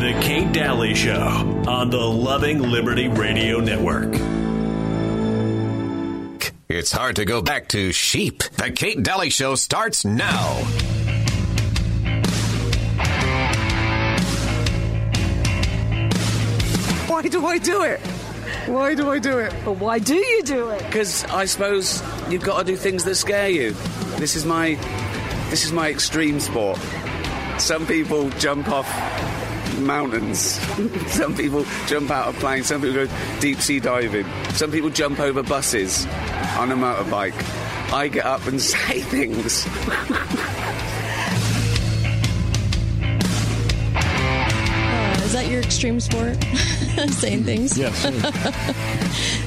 The Kate Dalley Show on the Loving Liberty Radio Network. It's hard to go back to sheep. The Kate Dalley Show starts now. Why do I do it? Why do I do it? But why do you do it? Because I suppose you've got to do things that scare you. This is my this is my extreme sport. Some people jump off mountains. Some people jump out of planes. Some people go deep sea diving. Some people jump over buses on a motorbike. I get up and say things. Uh, is that your extreme sport? Saying things? Yes.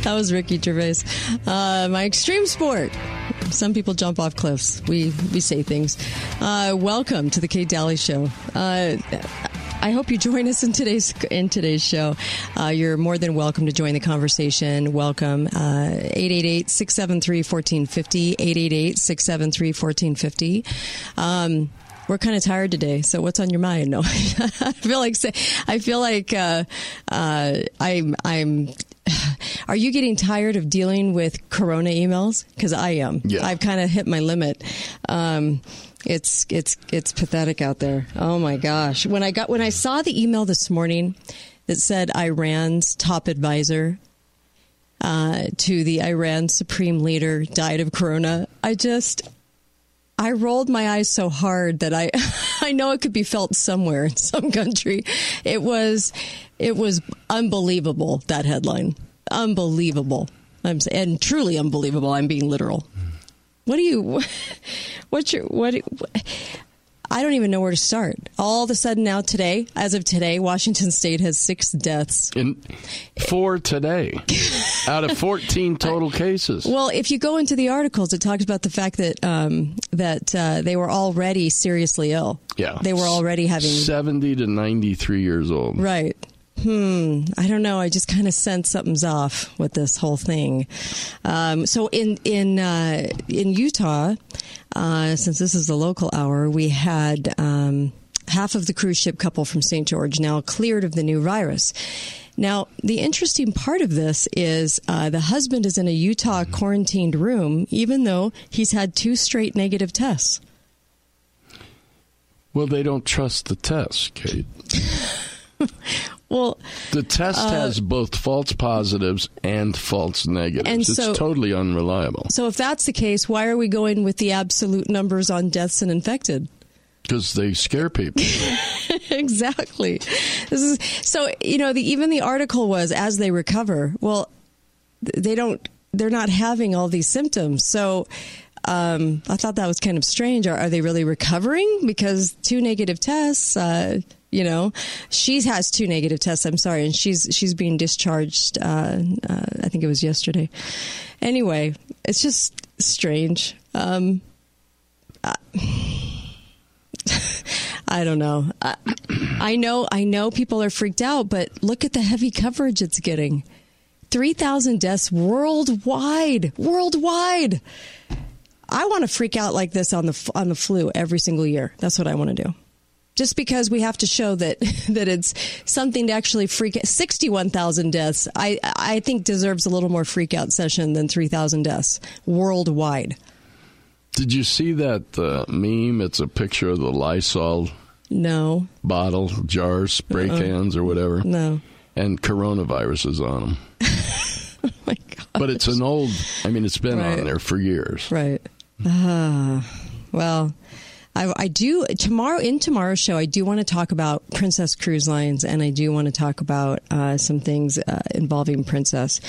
That was Ricky Gervais. Uh, my extreme sport. Some people jump off cliffs. We we say things. Uh, welcome to the Kate Dalley Show. Uh, I hope you join us in today's in today's show. Uh, you're more than welcome to join the conversation. Welcome. Uh, 888-673-1450. 888-673-1450. Um, we're kind of tired today, so what's on your mind? No, I feel like I feel like uh, uh, I'm I'm. Are you getting tired of dealing with Corona emails? Because I am. Yeah. I've kind of hit my limit. Um, it's it's it's pathetic out there. Oh my gosh! When I got when I saw the email this morning that said Iran's top advisor uh, to the Iran supreme leader died of corona, I just I rolled my eyes so hard that I I know it could be felt somewhere in some country. It was it was unbelievable that headline. Unbelievable. I'm and truly unbelievable. I'm being literal. What do you what's your what I don't even know where to start. All of a sudden now today, as of today, Washington state has 6 deaths. In for today, out of 14 total cases. Well, if you go into the articles, it talks about the fact that um, that uh, they were already seriously ill. Yeah. they were already having 70 to 93 years old. right. Hmm. I don't know. I just kind of sense something's off with this whole thing. Um, so in in uh, in Utah, uh, since this is the local hour, we had. Um, Half of the cruise ship couple from St. George now cleared of the new virus. Now, the interesting part of this is uh, the husband is in a Utah quarantined room, even though he's had two straight negative tests. Well, they don't trust the test, Kate. Well, The test has both false positives and false negatives. And it's so- totally unreliable so if that's the case, why are we going with the absolute numbers on deaths and infected? because they scare people. exactly. This is so you know the even the article was as they recover. Well, they don't. They're not having all these symptoms. So um, I thought that was kind of strange. Are, are they really recovering? Because two negative tests. Uh, you know, she has two negative tests. I'm sorry, and she's she's being discharged. Uh, uh, I think it was yesterday. Anyway, it's just strange. Um, I don't know. I, I know. I know people are freaked out, but look at the heavy coverage it's getting. Three thousand deaths worldwide. Worldwide. I want to freak out like this on the on the flu every single year. That's what I want to do. Just because we have to show that that it's something to actually freak. Sixty-one thousand deaths. I I think deserves a little more freak out session than three thousand deaths worldwide. Did you see that uh, meme? It's a picture of the Lysol No, bottle, jars, spray Uh-uh. cans, or whatever, no. and coronavirus is on them. Oh my god. But it's an old. I mean, it's been Right. on there for years. Right. Ah, well, I, I do tomorrow in tomorrow's show. I do want to talk about Princess Cruise Lines, and I do want to talk about uh, some things uh, involving Princess.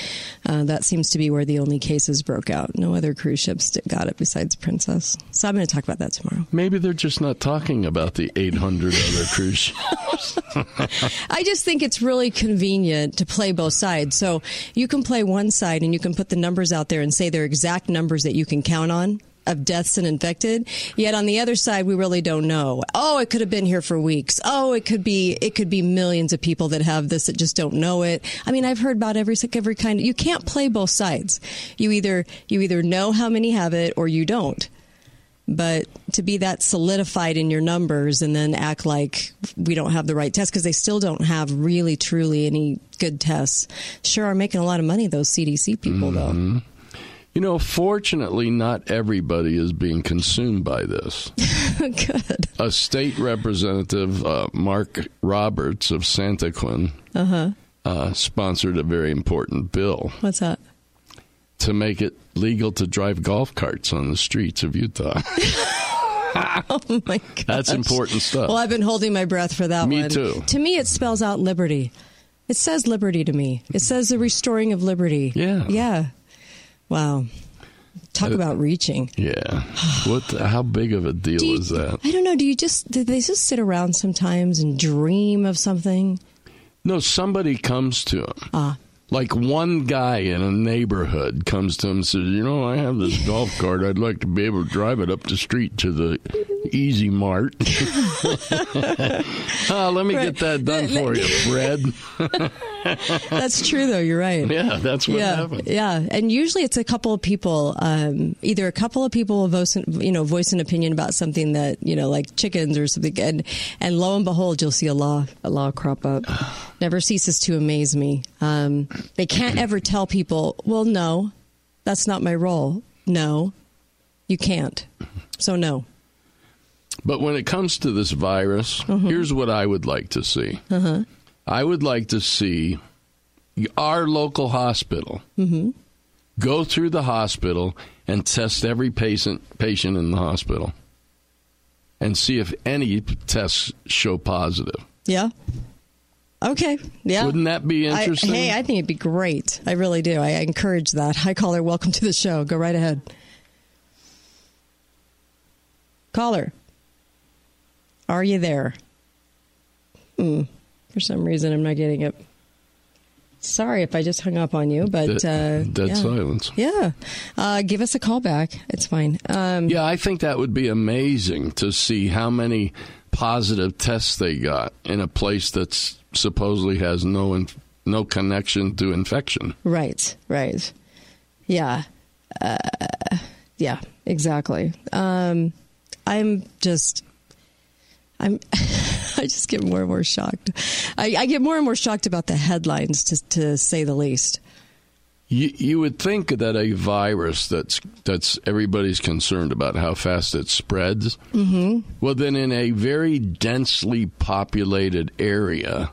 Uh, that seems to be where the only cases broke out. No other cruise ships got it besides Princess. So I'm going to talk about that tomorrow. Maybe they're just not talking about the 800 other cruise ships. I just think it's really convenient to play both sides. So you can play one side and you can put the numbers out there and say they're exact numbers that you can count on of deaths and infected. Yet on the other side, we really don't know. Oh, it could have been here for weeks. Oh, it could be, it could be millions of people that have this that just don't know it. I mean, I've heard about every, sick every kind. You can't play both sides. You either, you either know how many have it or you don't. But to be that solidified in your numbers and then act like we don't have the right test because they still don't have really, truly any good tests. Sure are making a lot of money, those CDC people, Mm-hmm. You know, fortunately, not everybody is being consumed by this. good. A state representative, uh, Marc Roberts of Santaquin, uh huh, sponsored a very important bill What's that? to make it legal to drive golf carts on the streets of Utah. Oh my God. That's important stuff. Well, I've been holding my breath for that Me one. too. To me, it spells out liberty. It says liberty to me. It says the restoring of liberty. Yeah. Yeah. Wow. Talk Uh, about reaching. yeah. What? The, how big of a deal you- is that? I don't know. Do you just do they just sit around sometimes and dream of something? No, somebody comes to him. Ah. Like one guy in a neighborhood comes to him and says, "You know, I have this golf cart. I'd like to be able to drive it up the street to the Easy Mart. Ah, let me Right. get that done for you, Fred." That's true, though. You're right. yeah, that's what yeah, happened. yeah, and usually it's a couple of people. Um, either a couple of people will voice, an- you know, voice an opinion about something that you know, like chickens or something, and and lo and behold, you'll see a law a law crop up. Never ceases to amaze me. Um, they can't ever tell people, well, no, that's not my role. No, you can't. So no. But when it comes to this virus, Mm-hmm. here's what I would like to see. Uh-huh. I would like to see our local hospital Mm-hmm. go through the hospital and test every patient patient in the hospital and see if any tests show positive. Yeah. Okay. Yeah. Wouldn't that be I- interesting? hey, I think it'd be great. I really do. I, I encourage that. Hi, caller. Welcome to the show. Go right ahead. Caller, are you there? Hmm. For some reason, I'm not getting it. Sorry if I just hung up on you, but Dead- uh, dead yeah. silence. Yeah, uh, give us a call back. It's fine. Um, Yeah, I think that would be amazing to see how many positive tests they got in a place that's supposedly has no in, no connection to infection. Right, right. Yeah. Uh, yeah, exactly. Um, I'm just, I'm, I just get more and more shocked. I, I get more and more shocked about the headlines, to, to say the least. You, you would think that a virus that's that's everybody's concerned about how fast it spreads. Mm-hmm. Well, then in a very densely populated area,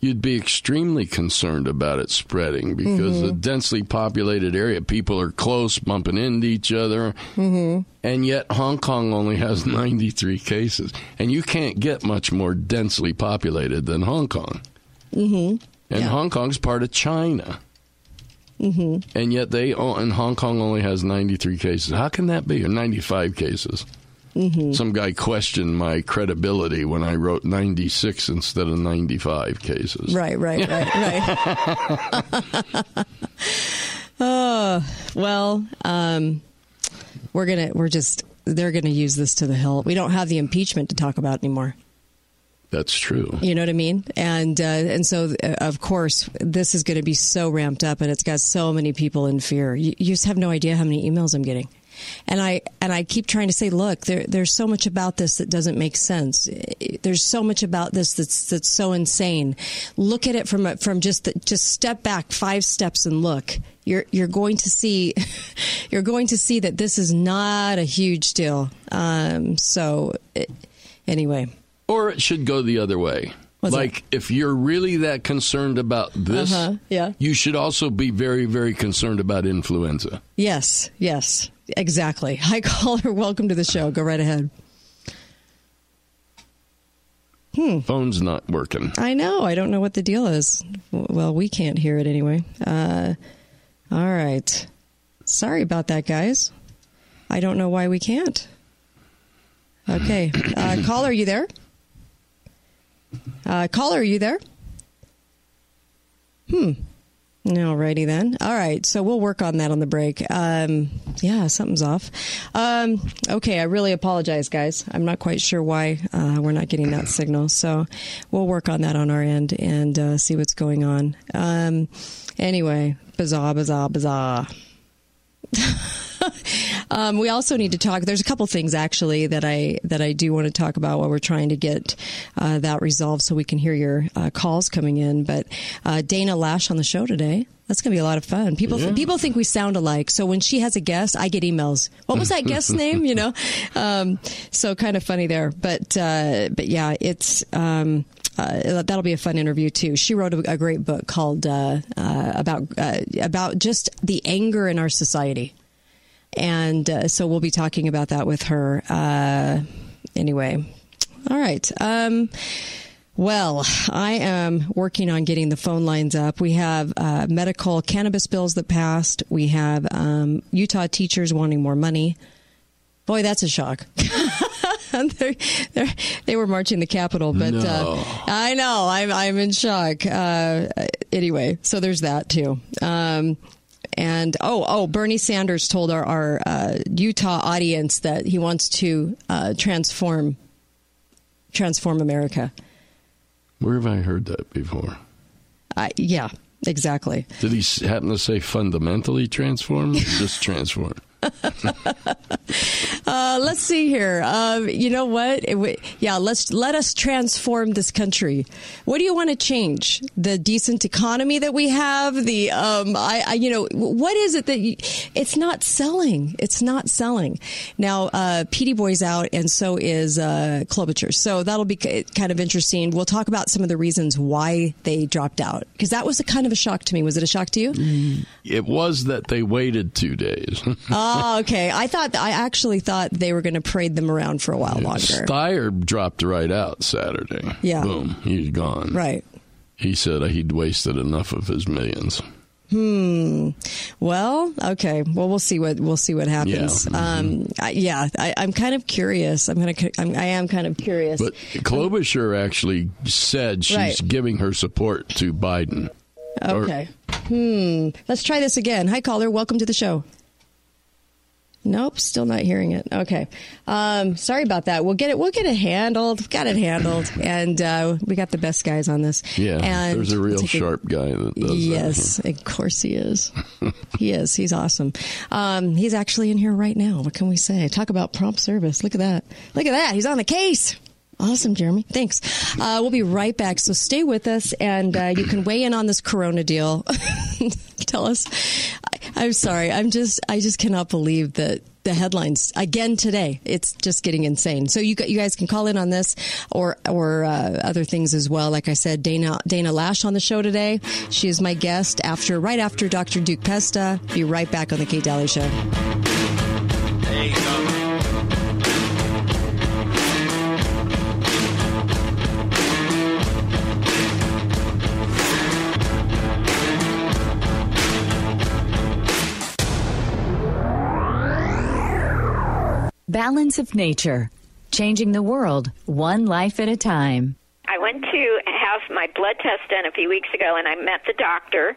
you'd be extremely concerned about it spreading because a densely populated area, people are close, bumping into each other, mm-hmm. and yet Hong Kong only has 93 cases, and you can't get much more densely populated than Hong Kong. Mm-hmm. And Yeah. Hong Kong's part of China and yet they and Hong Kong only has 93 cases. How can that be? Or 95 cases. Some guy questioned my credibility when I wrote 96 instead of 95 cases. Right, right, right, right. oh, well, um, we're gonna, we're just, they're gonna use this to the hill. We don't have the impeachment to talk about anymore. That's true. You know what I mean? And uh, and so uh, of course this is going to be so ramped up, and it's got so many people in fear. You, you just have no idea how many emails I'm getting. And I and I keep trying to say, look, there, there's so much about this that doesn't make sense. There's so much about this that's that's so insane. Look at it from a, from just the, just step back five steps and look. You're you're going to see you're going to see that this is not a huge deal. Um, so it, anyway, Or it should go the other way. What's like, if you're really that concerned about this, Uh-huh, yeah. you should also be very, very concerned about influenza. Yes, yes, exactly. Hi, caller. Welcome to the show. Go right ahead. Hmm. Phone's not working. I know. I don't know what the deal is. Well, we can't hear it anyway. Uh, all right. Sorry about that, guys. I don't know why we can't. Okay. Uh, caller, are you there? Uh, caller, are you there? Hmm. Alrighty then. All right. So we'll work on that on the break. Um, yeah, something's off. Um, okay. I really apologize, guys. I'm not quite sure why uh, we're not getting that signal. So we'll work on that on our end and uh, see what's going on. Um, anyway, bizarre, bizarre, bizarre. Um, we also need to talk. There's a couple things actually that I that I do want to talk about while we're trying to get uh, that resolved, so we can hear your uh, calls coming in. But uh, Dana Loesch on the show today. That's going to be a lot of fun. People Yeah. people think we sound alike. So when she has a guest, I get emails. What was that guest's name? You know, um, so kind of funny there. But uh, but yeah, it's. Um, uh, that'll be a fun interview too. She wrote a, a great book called uh, uh, about uh, about just the anger in our society, and uh, so we'll be talking about that with her. Uh, anyway, all right. Um, well, I am working on getting the phone lines up. We have uh, medical cannabis bills that passed. We have um, Utah teachers wanting more money. Boy, that's a shock. they're, they're, they were marching the Capitol, but No. uh, I know I'm I'm in shock. Uh, anyway, so there's that too. Um, and oh oh, Bernie Sanders told our, our uh, Utah audience that he wants to uh, transform transform America. Where have I heard that before? I yeah, exactly. Did he happen to say fundamentally transform? or Just transform. Uh, let's see here. Um, you know what? It yeah, let's let us transform this country. What do you want to change? The decent economy that we have. The um, I, I you know what is it that you, it's not selling? It's not selling. Now, uh, PD Boy's out, and so is uh, Klobuchar. So that'll be kind of interesting. We'll talk about some of the reasons why they dropped out because that was a kind of a shock to me. Was it a shock to you? It was that they waited two days. oh, okay. I thought I actually thought they were going to parade them around for a while longer. Steyer dropped right out Saturday. Yeah. Boom. He's gone. Right. He said he'd wasted enough of his millions. Hmm. Well, okay. Well, we'll see what we'll see what happens. Yeah. Um, I, yeah, I, I'm kind of curious. I'm gonna. I'm, I am kind of curious. But Klobuchar actually said she's Right. giving her support to Biden. or- okay. Hmm. Let's try this again. Hi, caller. Welcome to the show. Nope, still not hearing it. Okay, um, sorry about that. We'll get it. We'll get it handled. Got it handled, and uh, we got the best guys on this. Yeah, and there's a real sharp guy that does Yes, of course he is. he is. He's awesome. Um, he's actually in here right now. What can we say? Talk about prompt service. Look at that. Look at that. He's on the case. Awesome, Jeremy. Thanks. Uh, we'll be right back. So stay with us, and uh, you can weigh in on this Corona deal. Tell us. I, I'm sorry. I'm just. I just cannot believe that the headlines again today. It's just getting insane. So you you guys can call in on this or or uh, other things as well. Like I said, Dana Dana Loesch on the show today. She is my guest after right after Dr. Duke Pesta. Be right back on the Kate Dalley Show. Balance of Nature, changing the world one life at a time. I went to have my blood test done a few weeks ago and I met the doctor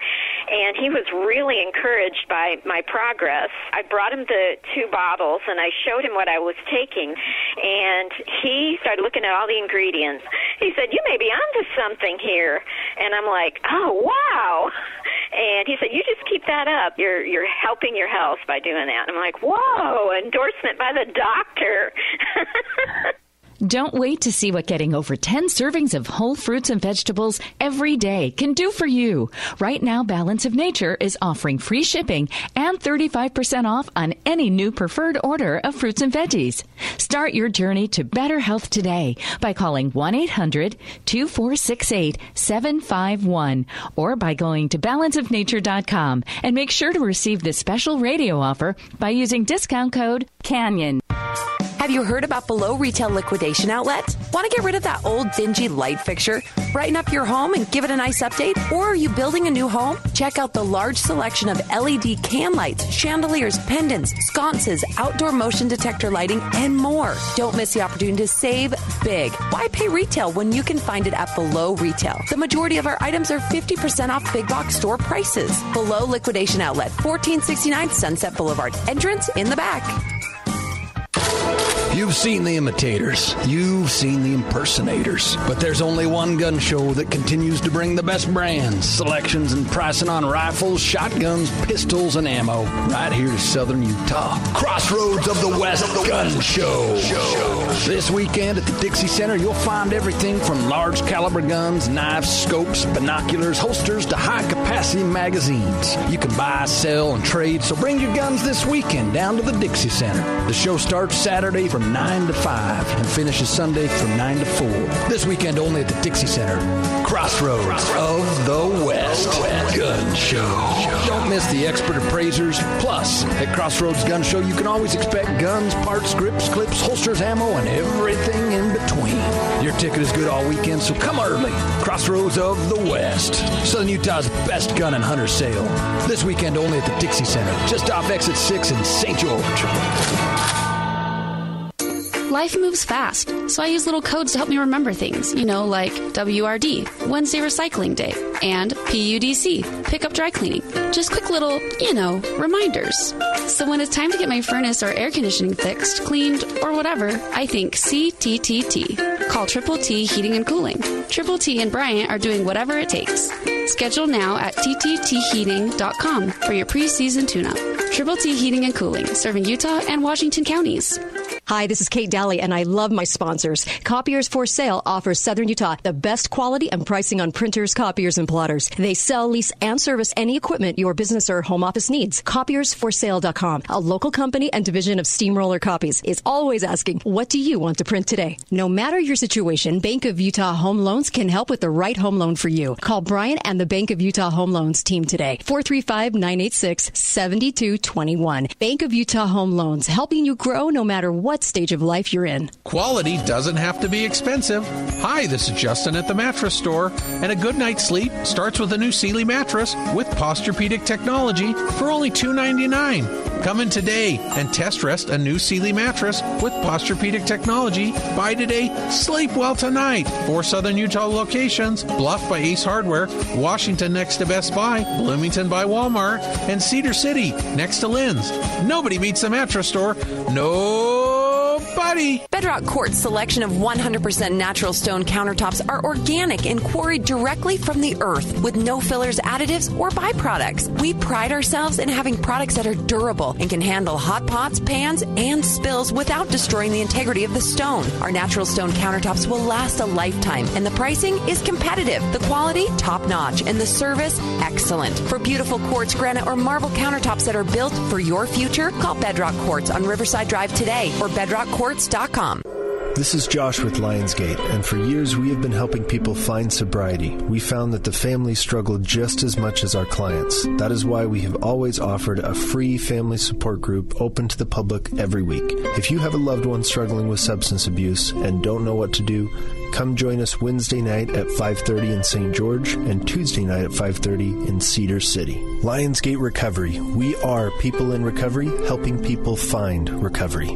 and he was really encouraged by my progress. I brought him the two bottles and I showed him what I was taking and he started looking at all the ingredients. He said, "You may be onto something here." And I'm like, "Oh, wow." And he said, "You just keep that up. You're you're helping your health by doing that." And I'm like, "Whoa, endorsement by the doctor." Don't wait to see what getting over 10 servings of whole fruits and vegetables every day can do for you. Right now, Balance of Nature is offering free shipping and 35% off on any new preferred order of fruits and veggies. Start your journey to better health today by calling 1-800-2468-751 or by going to balanceofnature.com and make sure to receive this special radio offer by using discount code CANYON. Have you heard about Below Retail Liquidation Outlet? Want to get rid of that old dingy light fixture? Brighten up your home and give it a nice update? Or are you building a new home? Check out the large selection of LED can lights, chandeliers, pendants, sconces, outdoor motion detector lighting, and more. Don't miss the opportunity to save big. Why pay retail when you can find it at Below Retail? The majority of our items are 50% off big box store prices. Below Liquidation Outlet, 1469 Sunset Boulevard. Entrance in the back. You've seen the imitators, you've seen the impersonators, but there's only one gun show that continues to bring the best brands, selections, and pricing on rifles, shotguns, pistols, and ammo right here to southern Utah. Crossroads of the West Gun Show. This weekend at the Dixie Center, you'll find everything from large caliber guns, knives, scopes, binoculars, holsters, to high capacity magazines. You can buy, sell, and trade, so bring your guns this weekend down to the Dixie Center. The show starts Saturday from 9 to 5 and finishes Sunday from 9 to 4. This weekend only at the Dixie Center. Crossroads of the West Gun Show. Don't miss the expert appraisers. Plus, at Crossroads Gun Show, you can always expect guns, parts, grips, clips, holsters, ammo, and everything in between. Your ticket is good all weekend, so come early. Crossroads of the West. Southern Utah's best gun and hunter sale. This weekend only at the Dixie Center, just off exit 6 in St. George. Life moves fast, so I use little codes to help me remember things, you know, like WRD, Wednesday Recycling Day, and PUDC, Pick Up Dry Cleaning. Just quick little, you know, reminders. So when it's time to get my furnace or air conditioning fixed, cleaned, or whatever, I think CTTT. Call Triple T Heating and Cooling. Triple T and Bryant are doing whatever it takes. Schedule now at tttheating.com for your preseason tune-up. Triple T Heating and Cooling, serving Utah and Washington counties. Hi, this is Kate Dalley, and I love my sponsors. Copiers for Sale offers Southern Utah the best quality and pricing on printers, copiers, and plotters. They sell, lease, and service any equipment your business or home office needs. Copiersforsale.com, a local company and division of Steamroller Copies, is always asking, What do you want to print today? No matter your situation, Bank of Utah Home Loans can help with the right home loan for you. Call Brian and the Bank of Utah Home Loans team today. 435 986 7221. Bank of Utah Home Loans, helping you grow no matter what stage of life you're in. Quality doesn't have to be expensive. Hi, this is Justin at the mattress store, and a good night's sleep starts with a new Sealy mattress with Posturepedic technology for only $2.99. Come in today and test rest a new Sealy mattress with Posturepedic technology. Buy today, sleep well tonight. Four Southern Utah locations: Bluff by Ace Hardware, Washington next to Best Buy, Bloomington by Walmart, and Cedar City next to Lin's. Nobody beats the mattress store. Nobody. Bedrock Quartz selection of 100% natural stone countertops are organic and quarried directly from the earth with no fillers, additives, or byproducts. We pride ourselves in having products that are durable and can handle hot pots, pans, and spills without destroying the integrity of the stone. Our natural stone countertops will last a lifetime, and the pricing is competitive. The quality, top notch, and the service, excellent. For beautiful quartz, granite, or marble countertops that are built for your future, call Bedrock Quartz on Riverside Drive today or This is Josh with Lionsgate, and for years we have been helping people find sobriety. We found that the family struggled just as much as our clients. That is why we have always offered a free family support group open to the public every week. If you have a loved one struggling with substance abuse and don't know what to do, come join us Wednesday night at 5:30 in St. George and Tuesday night at 5:30 in Cedar City. Lionsgate Recovery. We are people in recovery helping people find recovery.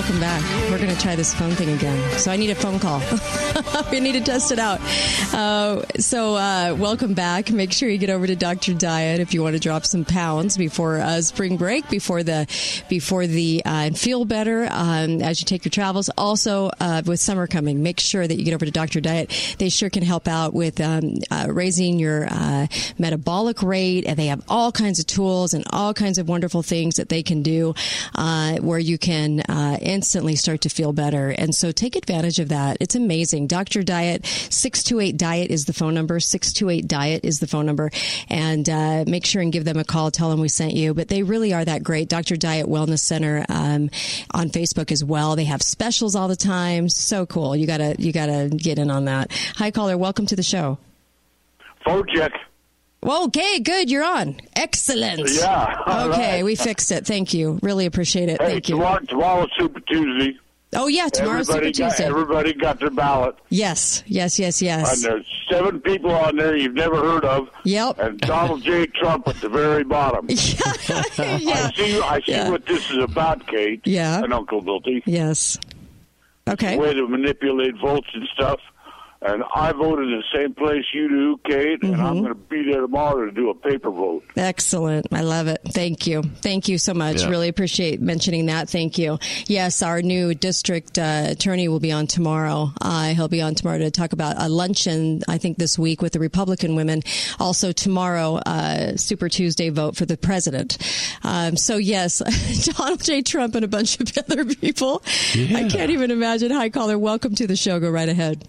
Welcome back. We're going to try this phone thing again. So I need a phone call. we need to test it out. Uh, so uh, welcome back. Make sure you get over to Dr. Diet if you want to drop some pounds before uh, spring break, before the before the uh, and feel better um, as you take your travels. Also, uh, with summer coming, make sure that you get over to Dr. Diet. They sure can help out with um, uh, raising your metabolic rate, and they have all kinds of tools and all kinds of wonderful things that they can do where you can instantly start to feel better. And so take advantage of that. It's amazing. Dr. Diet, 628 Diet is the phone number. 628 Diet is the phone number. And uh, make sure and give them a call. Tell them we sent you. But they really are that great. Dr. Diet Wellness Center um, on Facebook as well. They have specials all the time. So cool. You gotta you gotta get in on that. Hi, caller. Welcome to the show. Check. Well, okay, good. You're on. Excellent. Yeah. Okay, right. we fixed it. Thank you. Really appreciate it. Hey, Thank you. tomorrow, tomorrow's Super Tuesday. Oh yeah, tomorrow's everybody Super got, Tuesday. Everybody got their ballot. Yes, yes, yes, yes. And there's seven people on there you've never heard of. Yep. And Donald J. Trump at the very bottom. yeah. I see. I see what this is about, Kate. Yeah. And Uncle Milty. Yes. Okay. Way to manipulate votes and stuff. And I voted in the same place you do, Kate, and Mm-hmm. I'm going to be there tomorrow to do a paper vote. Excellent. I love it. Thank you. Thank you so much. Yeah. Really appreciate mentioning that. Thank you. Yes, our new district uh, attorney will be on tomorrow. Uh, he'll be on tomorrow to talk about a luncheon, I think, this week with the Republican women. Also, tomorrow, uh, Super Tuesday vote for the president. Um, so, yes, Donald J. Trump and a bunch of other people. I can't even imagine. Hi, caller. Welcome to the show. Go right ahead.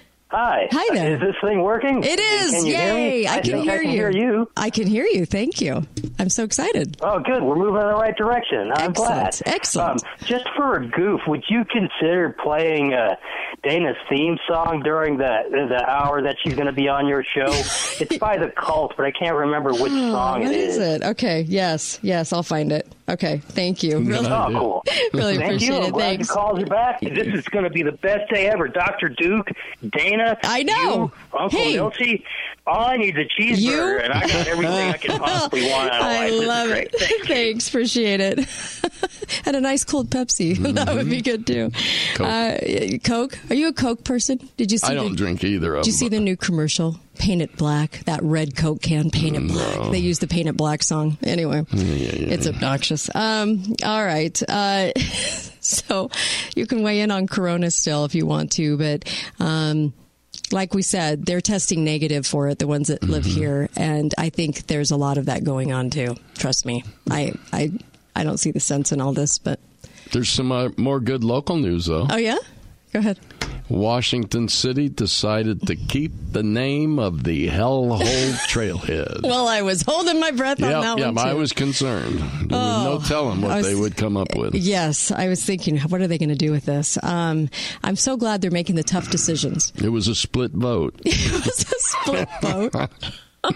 Hi. Hi there. Is this thing working? It is. Can you hear me? Yay. I, can, think hear, I can you. hear you. I can hear you. Thank you. I'm so excited. Oh, good. We're moving in the right direction. I'm Excellent. glad. Excellent. Um, just for a goof, would you consider playing uh, Dana's theme song during the the hour that she's going to be on your show? it's by the Cult, but I can't remember which song Oh, What it is is. it? Okay. Yes. Yes. I'll find it. Okay. Thank you. Really, oh, cool. really Thank appreciate you. I'm it. glad Thanks. you called you back. This is going to be the best day ever. Dr. Duke, Dana, I know. you, Uncle Hey. Milty. All I need is a cheeseburger, You? and I got everything I can possibly want out of I life. Love great. it. Thanks. Appreciate it. and a nice cold Pepsi. that would be good too. Coke. Uh, Coke. Are you a Coke person? Did you see? I the, don't drink either of Did you see the new commercial? Paint it black. That red Coke can. Paint it black. They use the Paint It Black song. Anyway, it's obnoxious. Um, all right. Uh, so you can weigh in on Corona still if you want to, but. Um, like we said, they're testing negative for it, the ones that live Mm-hmm. here, and I think there's a lot of that going on too. Trust me, I I I don't see the sense in all this, but There's some uh, more good local news, though. oh yeah, go ahead. Washington City decided to keep the name of the Hellhole Trailhead. Well, I was holding my breath on that yeah, one too. I was concerned. There Oh, was no telling what was- they would come up with. Yes, I was thinking, what are they going to do with this? Um, I'm so glad they're making the tough decisions. It was a split vote. it was a split vote.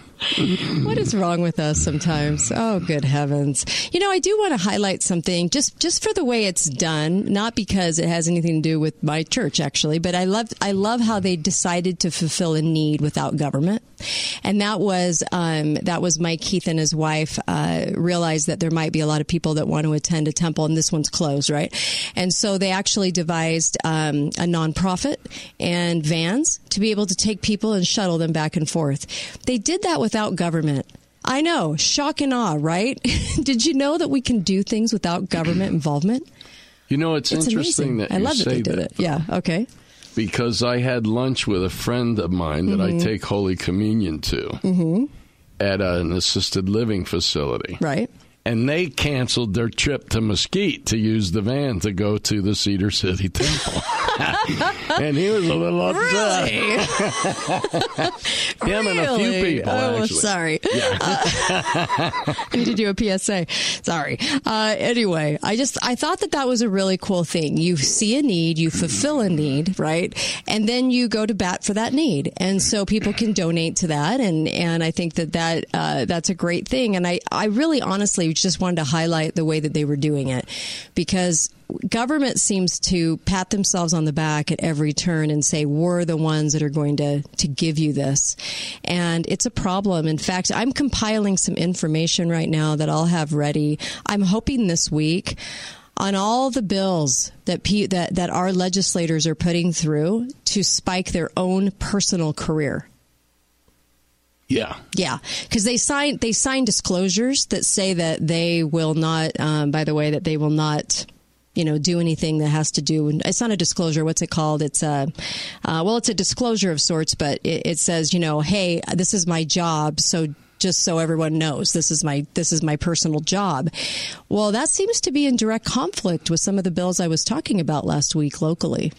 what is wrong with us sometimes? Oh, good heavens! You know, I do want to highlight something just just for the way it's done, not because it has anything to do with my church actually, but I love I love how they decided to fulfill a need without government, and that was um, that was Mike Keith and his wife uh, realized that there might be a lot of people that want to attend a temple, and this one's closed, right? And so they actually devised um, a nonprofit and vans to be able to take people and shuttle them back and forth. They did that without government. I know, shock and awe, right? did you know that we can do things without government involvement? You know, it's, It's interesting amazing. that I you love that they did that it. Yeah. Okay. because I had lunch with a friend of mine that Mhm. I take Holy Communion to Mm-hmm. at an assisted living facility. Right. And they canceled their trip to Mesquite to use the van to go to the Cedar City Temple. and he was a little upset. Him and a few people. Oh, actually. sorry. Yeah. I need to do a PSA. Sorry. Uh, anyway, I just I thought that that was a really cool thing. You see a need, you fulfill a need, right, and then you go to bat for that need, and so people can donate to that, and and I think that that uh, that's a great thing, and I I really honestly just wanted to highlight the way that they were doing it. Because government seems to pat themselves on the back at every turn and say we're the ones that are going to to give you this. And it's a problem. In fact i'm compiling some information right now that i'll have ready. I'm hoping this week on all the bills that pe- that that our legislators are putting through to spike their own personal career Yeah. yeah, because they sign they sign disclosures that say that they will not. Um, by the way, that they will not. You know, do anything that has to do. It's not a disclosure. What's it called? It's a, uh, well, it's a disclosure of sorts, but it, it says, you know, hey, this is my job, so just so everyone knows this is my this is my personal job. Well, that seems to be in direct conflict with some of the bills I was talking about last week locally.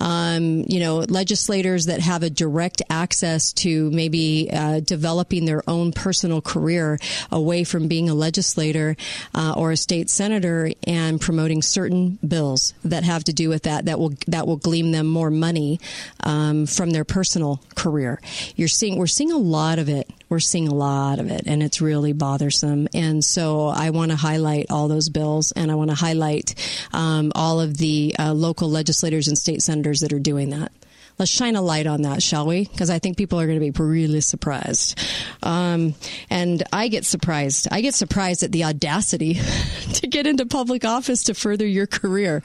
Um, you know, legislators that have a direct access to maybe uh, developing their own personal career away from being a legislator uh, or a state senator and promoting certain bills that have to do with that that will that will glean them more money um, from their personal career. You're seeing we're seeing a lot of it. We're seeing a lot of it, and it's really bothersome. And so I want to highlight all those bills, and I want to highlight um, all of the uh, local legislators and state senators that are doing that let's shine a light on that, shall we? Because I think people are going to be really surprised. Um, and I get surprised. I get surprised at the audacity to get into public office to further your career.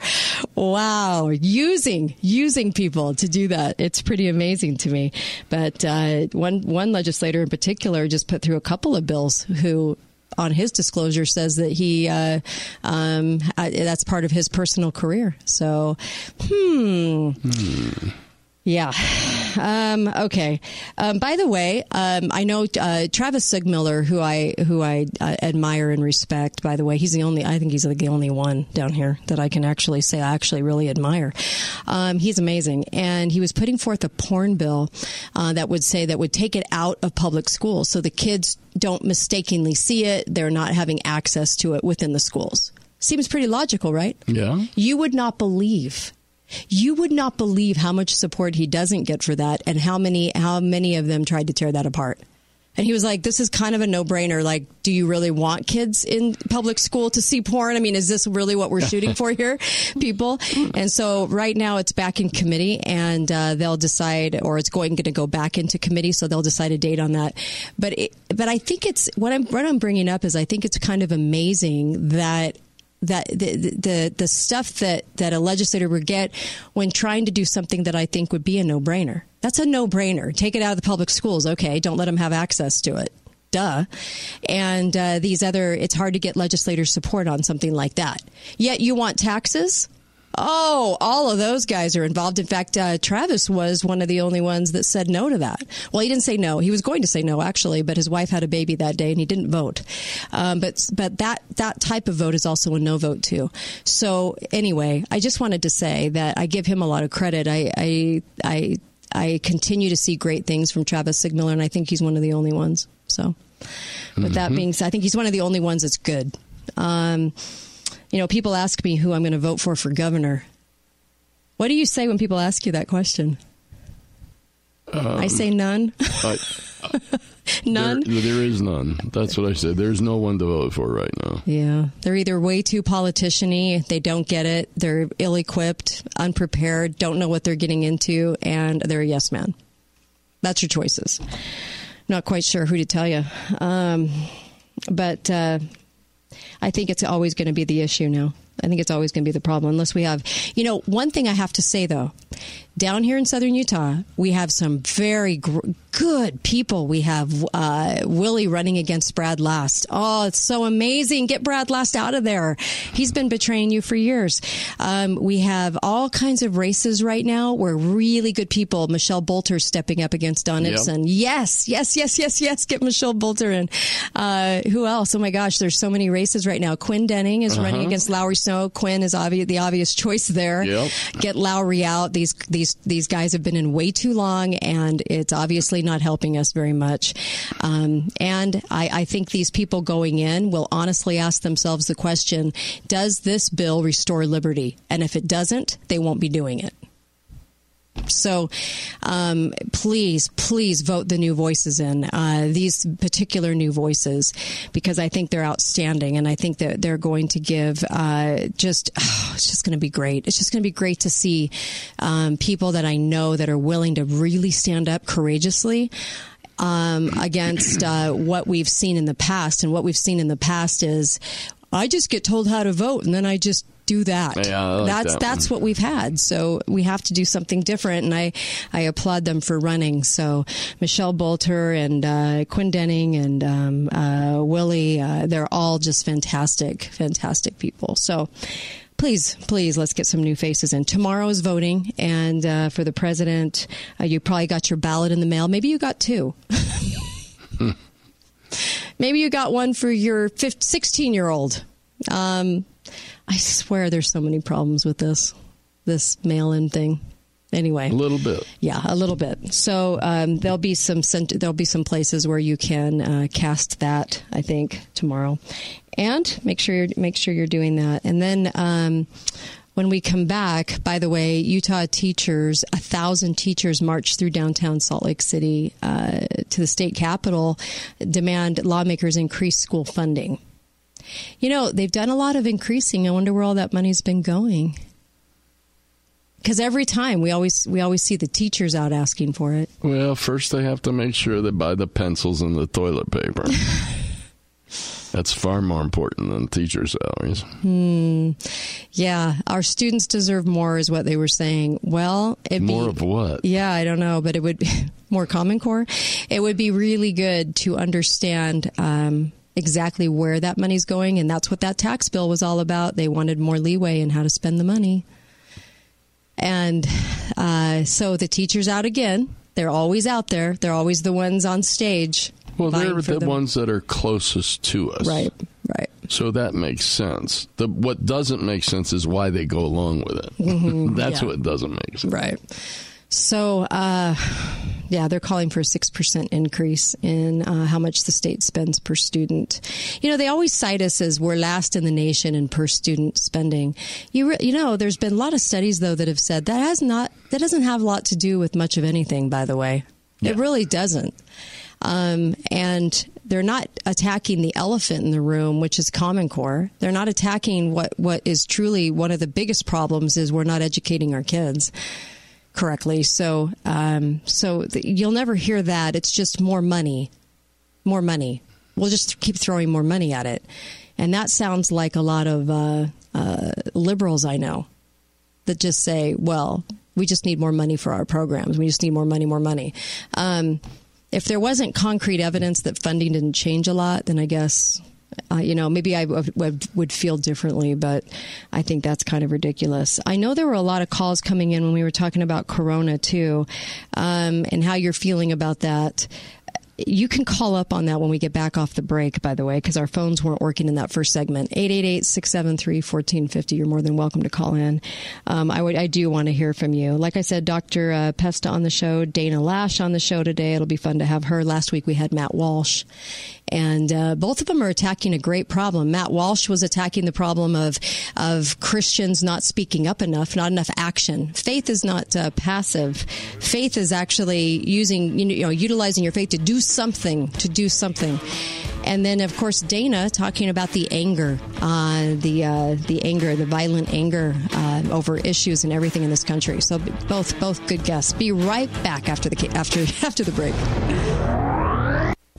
Wow, using using people to do that. It's pretty amazing to me. But uh, one one legislator in particular just put through a couple of bills who on his disclosure says that he uh, um, uh, that's part of his personal career. So, hmm. hmm. Yeah. Um, okay. Um, by the way, um, I know uh, Travis Seegmiller, who I who I uh, admire and respect. By the way, he's the only. I think he's the only one down here that I can actually say I actually really admire. Um, he's amazing, and he was putting forth a porn bill uh, that would say that would take it out of public schools, so the kids don't mistakenly see it. They're not having access to it within the schools. Seems pretty logical, right? Yeah. You would not believe you would not believe how much support he doesn't get for that and how many how many of them tried to tear that apart. And he was like, this is kind of a no brainer. Like, do you really want kids in public school to see porn? I mean, is this really what we're shooting for here, people? And so right now it's back in committee and uh, they'll decide, or it's going to go back into committee. So they'll decide a date on that. But, it, but I think it's what I'm, what I'm bringing up is I think it's kind of amazing that that the, the the stuff that that a legislator would get when trying to do something that I think would be a no brainer. That's a no brainer. Take it out of the public schools. Okay, don't let them have access to it. Duh. And uh, these other, it's hard to get legislator support on something like that. Yet you want taxes? Oh, all of those guys are involved. In fact, uh, Travis was one of the only ones that said no to that. Well, he didn't say no. He was going to say no, actually, but his wife had a baby that day and he didn't vote. Um, but but that that type of vote is also a no vote too. So anyway, I just wanted to say that I give him a lot of credit. I I I, I continue to see great things from Travis Seegmiller, and I think he's one of the only ones. So, with mm-hmm. that being said, I think he's one of the only ones that's good. Um, you know, people ask me who I'm going to vote for for governor. What do you say when people ask you that question? Um, I say none. I, none. There, there is none. That's what I said. There's no one to vote for right now. Yeah, they're either way too politiciany, they don't get it, they're ill-equipped, unprepared, don't know what they're getting into, and they're a yes man. That's your choices. Not quite sure who to tell you, um, but uh, I think it's always going to be the issue now. I think it's always going to be the problem unless we have, you know, one thing I have to say though, down here in southern Utah, we have some very gr- good people. We have uh, Willie running against Brad Last. Oh, it's so amazing. Get Brad Last out of there. He's been betraying you for years. Um, we have all kinds of races right now where really good people, Michelle Bolter stepping up against Don yep. Yes, yes, yes, yes, yes. Get Michelle Bolter in. Uh, who else? Oh my gosh, there's so many races right now. Quinn Denning is uh-huh. running against Lowry Snow. Quinn is obvious, the obvious choice there. Yep. Get Lowry out. These, these these guys have been in way too long, and it's obviously not helping us very much. Um, and I, I think these people going in will honestly ask themselves the question: Does this bill restore liberty? And if it doesn't, they won't be doing it. So um, please, please vote the new voices in, uh, these particular new voices, because I think they're outstanding. And I think that they're going to give uh, just, oh, it's just going to be great. It's just going to be great to see um, people that I know that are willing to really stand up courageously. Um, against uh, what we've seen in the past. And what we've seen in the past is I just get told how to vote and then I just do that. Yeah, like that's that that's what we've had. So we have to do something different, and I I applaud them for running. So Michelle Bolter and uh, Quinn Denning and um, uh, Willie, uh, they're all just fantastic, fantastic people. So please, please, let's get some new faces in. Tomorrow is voting, and uh, for the president, uh, you probably got your ballot in the mail. Maybe you got two. Maybe you got one for your 15, 16 year old. Um, I swear there's so many problems with this this mail in thing. Anyway, a little bit. Yeah, a little bit. So um, there'll be some there'll be some places where you can uh, cast that. I think tomorrow, and make sure you're make sure you're doing that. And then um, When we come back, by the way, Utah teachers, a thousand teachers marched through downtown Salt Lake City uh, to the state capitol, demand lawmakers increase school funding. You know, they've done a lot of increasing. I wonder where all that money's been going. Because every time we always we always see the teachers out asking for it. Well, first they have to make sure they buy the pencils and the toilet paper. That's far more important than teacher salaries. Hmm. Yeah, our students deserve more, is what they were saying. Well, it more be, of what? Yeah, I don't know, but it would be more Common Core. It would be really good to understand. Um, exactly where that money's going, and that's what that tax bill was all about. They wanted more leeway in how to spend the money. And uh, so the teacher's out again. They're always out there. They're always the ones on stage well, they're the them. ones that are closest to us. Right, right. So that makes sense. The, what doesn't make sense is why they go along with it. Mm-hmm, That's yeah. what doesn't make sense. Right. So, uh, yeah, they're calling for a 6% increase in uh, how much the state spends per student. You know, they always cite us as we're last in the nation in per student spending. You, re- you know, there's been a lot of studies, though, that have said that has not, that doesn't have a lot to do with much of anything, by the way. Yeah. It really doesn't. Um, and they're not attacking the elephant in the room, which is Common Core. They're not attacking what, what is truly one of the biggest problems is we're not educating our kids correctly. So, um, so the, you'll never hear that. It's just more money, more money. We'll just keep throwing more money at it, and that sounds like a lot of uh, uh, liberals I know that just say, "Well, we just need more money for our programs. We just need more money, more money." Um, if there wasn't concrete evidence that funding didn't change a lot, then I guess uh, you know, maybe I would feel differently, but I think that's kind of ridiculous. I know there were a lot of calls coming in when we were talking about Corona too, um, and how you're feeling about that. You can call up on that when we get back off the break, by the way, because our phones weren't working in that first segment. 888-673-1450. You're more than welcome to call in. Um, I, would, I do want to hear from you. Like I said, Dr. Uh, Pesta on the show, Dana Loesch on the show today. It'll be fun to have her. Last week we had Matt Walsh. And uh, both of them are attacking a great problem. Matt Walsh was attacking the problem of, of Christians not speaking up enough, not enough action. Faith is not uh, passive. Faith is actually using, you know, utilizing your faith to do something, to do something. And then, of course, Dana talking about the anger, uh, the uh, the anger, the violent anger uh, over issues and everything in this country. So both both good guests. Be right back after the after after the break.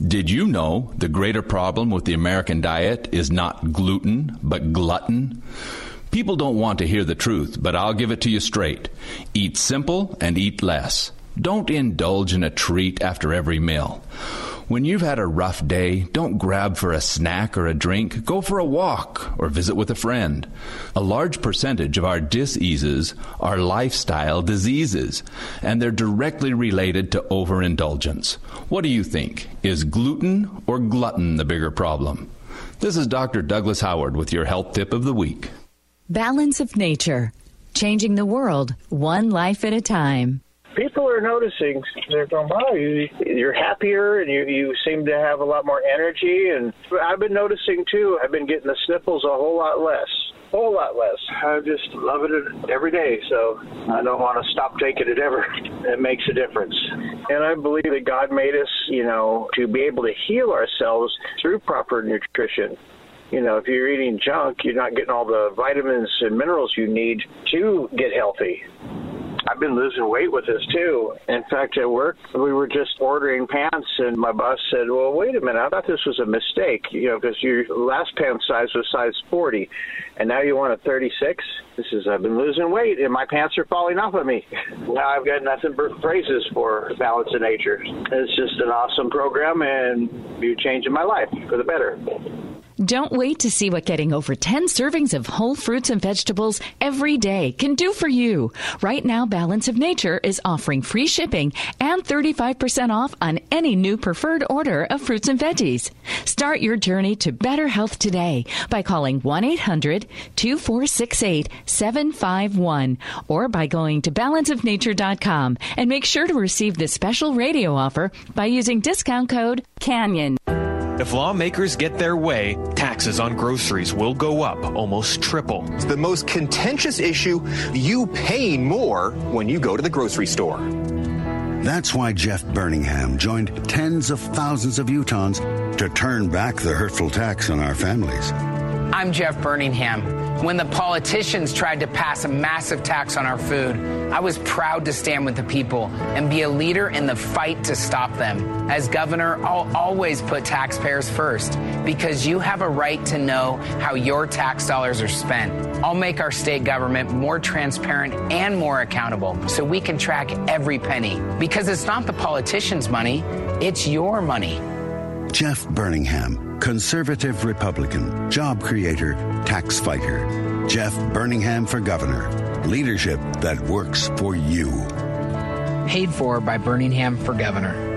Did you know the greater problem with the American diet is not gluten, but glutton? People don't want to hear the truth, but I'll give it to you straight. Eat simple and eat less. Don't indulge in a treat after every meal. When you've had a rough day, don't grab for a snack or a drink. Go for a walk or visit with a friend. A large percentage of our diseases are lifestyle diseases, and they're directly related to overindulgence. What do you think? Is gluten or glutton the bigger problem? This is Dr. Douglas Howard with your health tip of the week. Balance of nature, changing the world one life at a time people are noticing. They're going, wow, you, you're happier and you, you seem to have a lot more energy. And I've been noticing too, I've been getting the sniffles a whole lot less. A whole lot less. I just love it every day, so I don't want to stop taking it ever. It makes a difference. And I believe that God made us, you know, to be able to heal ourselves through proper nutrition you know, if you're eating junk, you're not getting all the vitamins and minerals you need to get healthy. I've been losing weight with this too. In fact, at work, we were just ordering pants, and my boss said, "Well, wait a minute. I thought this was a mistake. You know, because your last pant size was size 40, and now you want a 36." This is I've been losing weight, and my pants are falling off of me. Now I've got nothing but praises for Balance of Nature. It's just an awesome program, and you're changing my life for the better. Don't wait to see what getting over 10 servings of whole fruits and vegetables every day can do for you. Right now, Balance of Nature is offering free shipping and 35% off on any new preferred order of fruits and veggies. Start your journey to better health today by calling 1-800-2468-751 or by going to balanceofnature.com and make sure to receive this special radio offer by using discount code CANYON. If lawmakers get their way, taxes on groceries will go up almost triple. It's the most contentious issue you paying more when you go to the grocery store. That's why Jeff Burningham joined tens of thousands of Utahns to turn back the hurtful tax on our families. I'm Jeff Burningham. When the politicians tried to pass a massive tax on our food, I was proud to stand with the people and be a leader in the fight to stop them. As governor, I'll always put taxpayers first because you have a right to know how your tax dollars are spent. I'll make our state government more transparent and more accountable so we can track every penny because it's not the politicians' money, it's your money. Jeff Burningham, conservative Republican, job creator, tax fighter. Jeff Burningham for governor. Leadership that works for you. Paid for by Burningham for governor.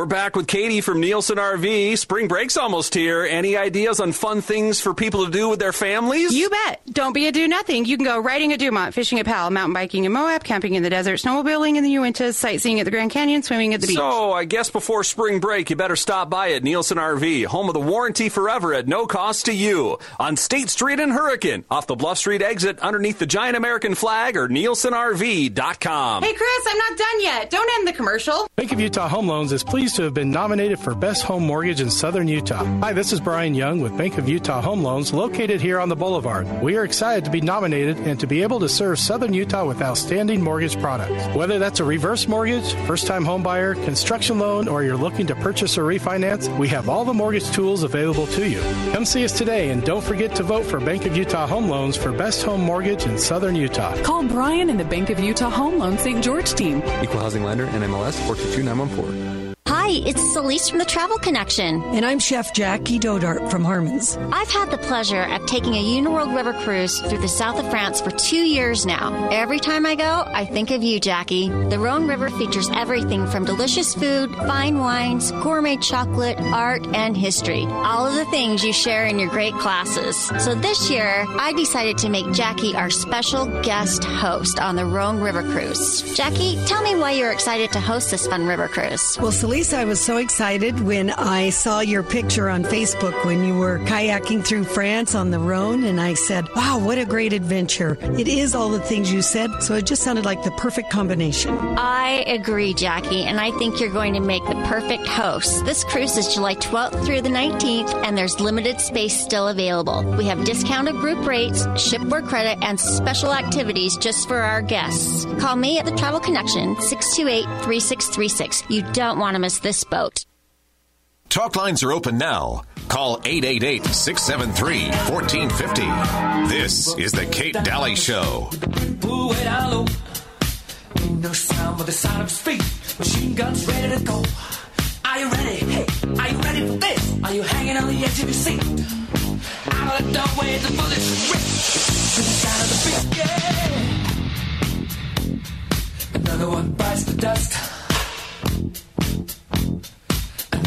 We're back with Katie from Nielsen RV. Spring break's almost here. Any ideas on fun things for people to do with their families? You bet. Don't be a do nothing. You can go riding at Dumont, fishing at Powell, mountain biking in Moab, camping in the desert, snowmobiling in the Uintas, sightseeing at the Grand Canyon, swimming at the beach. So, I guess before spring break, you better stop by at Nielsen RV, home of the warranty forever at no cost to you. On State Street in Hurricane, off the Bluff Street exit underneath the giant American flag or nielsenrv.com. Hey, Chris, I'm not done yet. Don't end the commercial. Bank of Utah Home Loans is pleased to have been nominated for Best Home Mortgage in Southern Utah. Hi, this is Brian Young with Bank of Utah Home Loans located here on the Boulevard. We are excited to be nominated and to be able to serve Southern Utah with outstanding mortgage products. Whether that's a reverse mortgage, first time home buyer, construction loan, or you're looking to purchase or refinance, we have all the mortgage tools available to you. Come see us today and don't forget to vote for Bank of Utah Home Loans for Best Home Mortgage in Southern Utah. Call Brian and the Bank of Utah Home Loan St. George team. Equal housing lender, NMLS 422914. Hi, it's Celeste from the Travel Connection. And I'm Chef Jackie Dodart from Harmon's. I've had the pleasure of taking a Uniworld River cruise through the south of France for two years now. Every time I go, I think of you, Jackie. The Rhone River features everything from delicious food, fine wines, gourmet chocolate, art, and history. All of the things you share in your great classes. So this year, I decided to make Jackie our special guest host on the Rhone River cruise. Jackie, tell me why you're excited to host this fun river cruise. Well, Celeste, I was so excited when I saw your picture on Facebook when you were kayaking through France on the Rhone, and I said, wow, what a great adventure. It is all the things you said, so it just sounded like the perfect combination. I agree, Jackie, and I think you're going to make the perfect host. This cruise is July 12th through the 19th, and there's limited space still available. We have discounted group rates, shipboard credit, and special activities just for our guests. Call me at the Travel Connection, 628 3636. You don't want to miss this boat. Talk lines are open now. Call 888 673 1450. This is The Kate Dalley Show. Ooh, way. No sound but the sound of his feet. Machine guns ready to go. Are you ready? Hey, are you ready for this? Are you hanging on the edge of your seat? Out of the doorway, the bullets rip to the sound of the beat. Yeah. Another one bites the dust.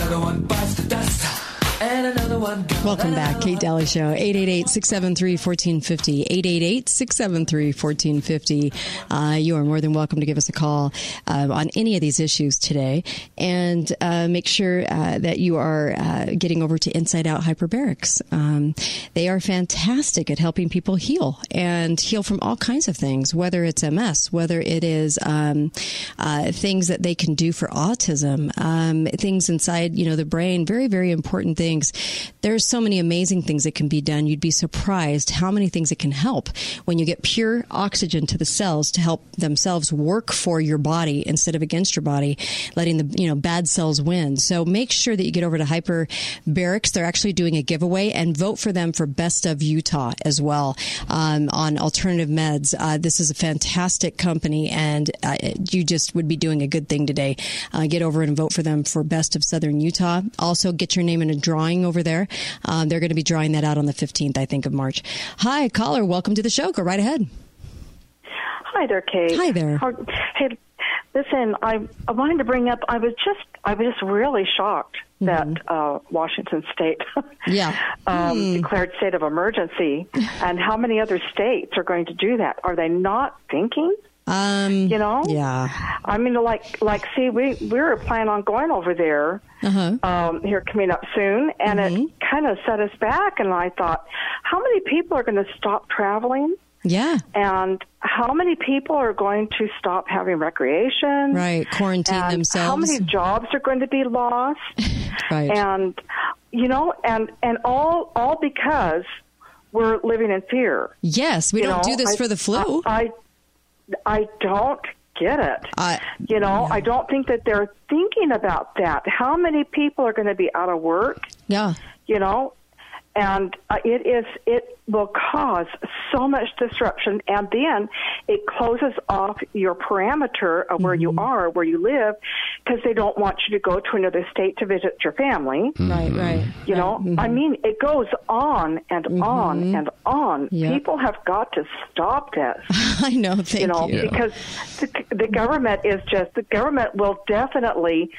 Another one bites the dust. Welcome back, Kate Dalley Show, 888-673-1450, 888-673-1450. Uh, you are more than welcome to give us a call uh, on any of these issues today. And uh, make sure uh, that you are uh, getting over to Inside Out Hyperbarics. Um, they are fantastic at helping people heal and heal from all kinds of things, whether it's MS, whether it is um, uh, things that they can do for autism, um, things inside, you know, the brain, very, very important things. There's so many amazing things that can be done. You'd be surprised how many things it can help when you get pure oxygen to the cells to help themselves work for your body instead of against your body, letting the you know bad cells win. So make sure that you get over to Hyperbarics. They're actually doing a giveaway and vote for them for Best of Utah as well um, on alternative meds. Uh, this is a fantastic company, and uh, you just would be doing a good thing today. Uh, get over and vote for them for Best of Southern Utah. Also, get your name in a drawing over there. Um, they're going to be drawing that out on the 15th, I think, of March. Hi, caller. Welcome to the show. Go right ahead. Hi there, Kate. Hi there. How, hey, listen, I I wanted to bring up. I was just I was just really shocked that uh, Washington State Yeah. um, Hmm. declared state of emergency, and how many other states are going to do that? Are they not thinking Um, you know, yeah. I mean, like, like, see, we we were planning on going over there Uh-huh. um, here coming up soon, and it kind of set us back. And I thought, how many people are going to stop traveling? Yeah. And how many people are going to stop having recreation? Right. Quarantine and themselves. How many jobs are going to be lost? Right. And you know, and and all all because we're living in fear. Yes, we You don't know, do this I- for the flu. I I don't get it. I, you know, I don't think that they're thinking about that. How many people are going to be out of work? Yeah. You know, and uh, it is it will cause so much disruption, and then it closes off your parameter of where Mm-hmm. you are, where you live, because they don't want you to go to another state to visit your family. Right, right. You know, I mean, it goes on and on and on. Mm-hmm. Yep. People have got to stop this. I know. Thank you know, you. because the, the government is just the government will definitely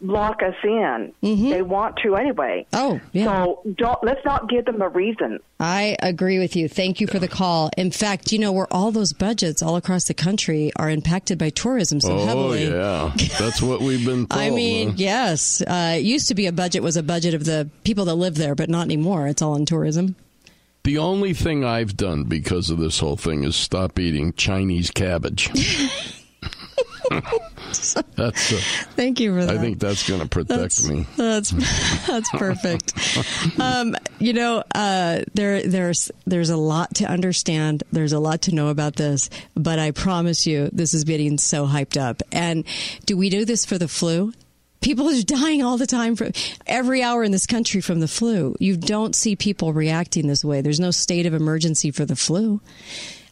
lock us in. They want to anyway. Mm-hmm. Oh, yeah. So don't let's not give them a reason. I agree with you. Thank you for the call. In fact, you know, where all those budgets all across the country are impacted by tourism so oh heavily. yeah, that's what we've been told. I mean, huh? yes. Uh, it used to be a budget was a budget of the people that live there, but not anymore. It's all on tourism. The only thing I've done because of this whole thing is stop eating Chinese cabbage. that's. Uh, Thank you for that. I think that's going to protect That's- me. That's that's perfect. um, you know, uh, there there's there's a lot to understand. There's a lot to know about this, but I promise you, this is getting so hyped up. And do we do this for the flu? People are dying all the time from every hour in this country from the flu. You don't see people reacting this way. There's no state of emergency for the flu.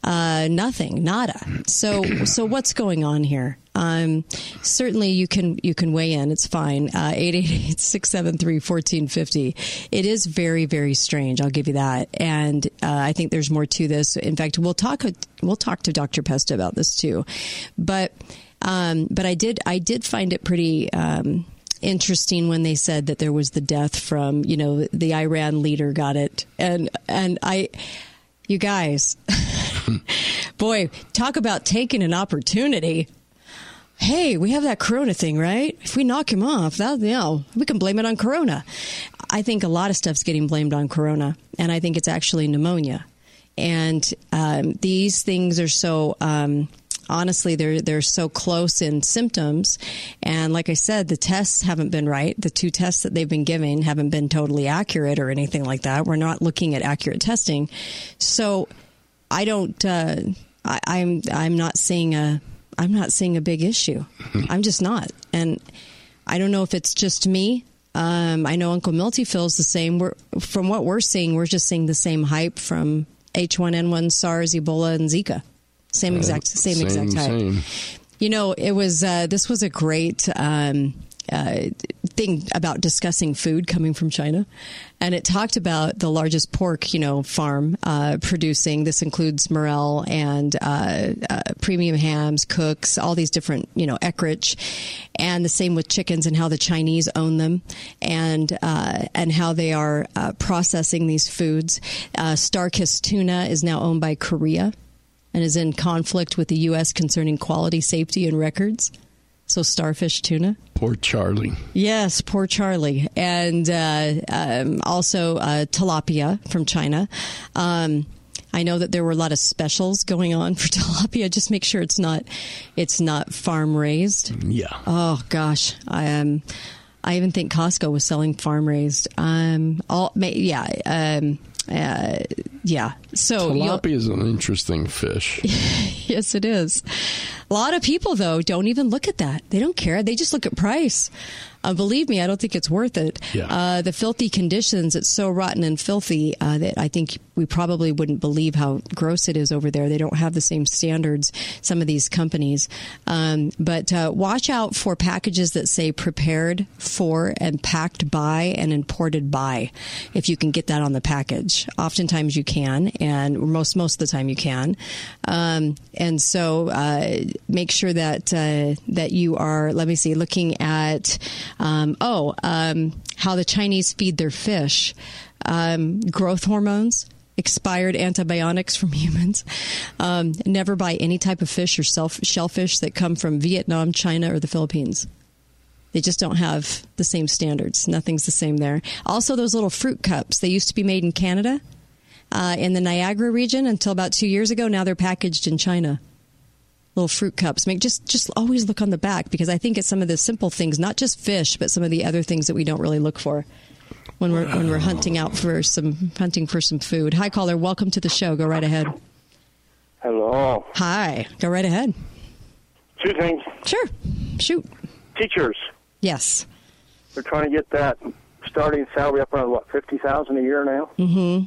Uh, nothing, nada. So, so what's going on here? Um, certainly you can, you can weigh in. It's fine. Uh, 888-673-1450. It is very, very strange. I'll give you that. And, uh, I think there's more to this. In fact, we'll talk, we'll talk to Dr. Pesta about this too. But, um, but I did, I did find it pretty, um, interesting when they said that there was the death from, you know, the Iran leader got it. And, and I, you guys, boy, talk about taking an opportunity. Hey, we have that Corona thing, right? If we knock him off, that you know, we can blame it on Corona. I think a lot of stuff's getting blamed on Corona, and I think it's actually pneumonia. And um, these things are so. Um, honestly, they're they're so close in symptoms, and like I said, the tests haven't been right. The two tests that they've been giving haven't been totally accurate or anything like that. We're not looking at accurate testing, so I don't. Uh, I, I'm I'm not seeing a I'm not seeing a big issue. I'm just not, and I don't know if it's just me. Um, I know Uncle Milty feels the same. We're, from what we're seeing, we're just seeing the same hype from H1N1, SARS, Ebola, and Zika. Same exact, same, Same, exact hype. same. You know, it was uh, this was a great um, uh, thing about discussing food coming from China, and it talked about the largest pork, you know, farm uh, producing. This includes Morrell and uh, uh, premium hams, cooks, all these different, you know, Eckrich, and the same with chickens and how the Chinese own them, and uh, and how they are processing these foods. Starkist tuna is now owned by Korea and is in conflict with the U.S. concerning quality, safety, and records. So, starfish tuna. Poor Charlie. Yes, poor Charlie. And uh, um, also uh, tilapia from China. Um, I know that there were a lot of specials going on for tilapia. Just make sure it's not it's not farm raised. Yeah. Oh gosh, I um, I even think Costco was selling farm raised. Um, all yeah, um, uh, yeah. So Tilapia is an interesting fish. yes, it is. A lot of people, though, don't even look at that. They don't care. They just look at price. Uh, believe me, I don't think it's worth it. Yeah. Uh, the filthy conditions, it's so rotten and filthy uh, that I think we probably wouldn't believe how gross it is over there. They don't have the same standards, some of these companies. Um, but uh, watch out for packages that say prepared for and packed by and imported by, if you can get that on the package. Oftentimes you can, and most, most of the time you can. Um, and so uh, make sure that, uh, that you are, let me see, looking at um, oh, um, how the Chinese feed their fish, um, growth hormones. expired antibiotics from humans. Um, never buy any type of fish or self- shellfish that come from Vietnam, China, or the Philippines. They just don't have the same standards. Nothing's the same there. Also, those little fruit cups, they used to be made in Canada, uh, in the Niagara region until about two years ago. Now they're packaged in China. Little fruit cups. Make just just always look on the back because I think it's some of the simple things, not just fish, but some of the other things that we don't really look for when we're when we're hunting out for some hunting for some food. Hi, caller. Welcome to the show. Go right ahead. Hello. Hi. Go right ahead. Two things. Sure. Shoot. Teachers. Yes. They're trying to get that starting salary up around what fifty thousand a year now, Mm-hmm.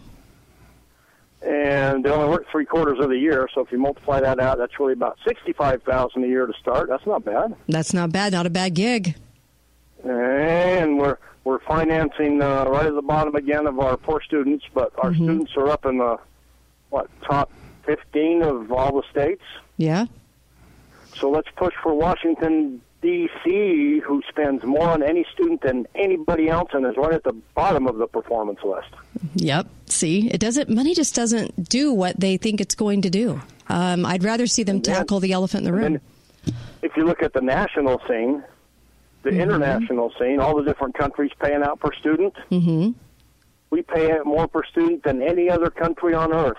And they only work three quarters of the year. So if you multiply that out, that's really about sixty-five thousand a year to start. That's not bad. That's not bad. Not a bad gig. And we're we're financing uh, right at the bottom again of our poor students, but our Mm-hmm. students are up in the what top fifteen of all the states. Yeah. So let's push for Washington D.C., who spends more on any student than anybody else, and is right at the bottom of the performance list. Yep. See, it doesn't. Money just doesn't do what they think it's going to do. Um, I'd rather see them tackle the elephant in the room. If you look at the national scene, the Mm-hmm. international scene, all the different countries paying out per student, Mm-hmm. we pay out more per student than any other country on earth,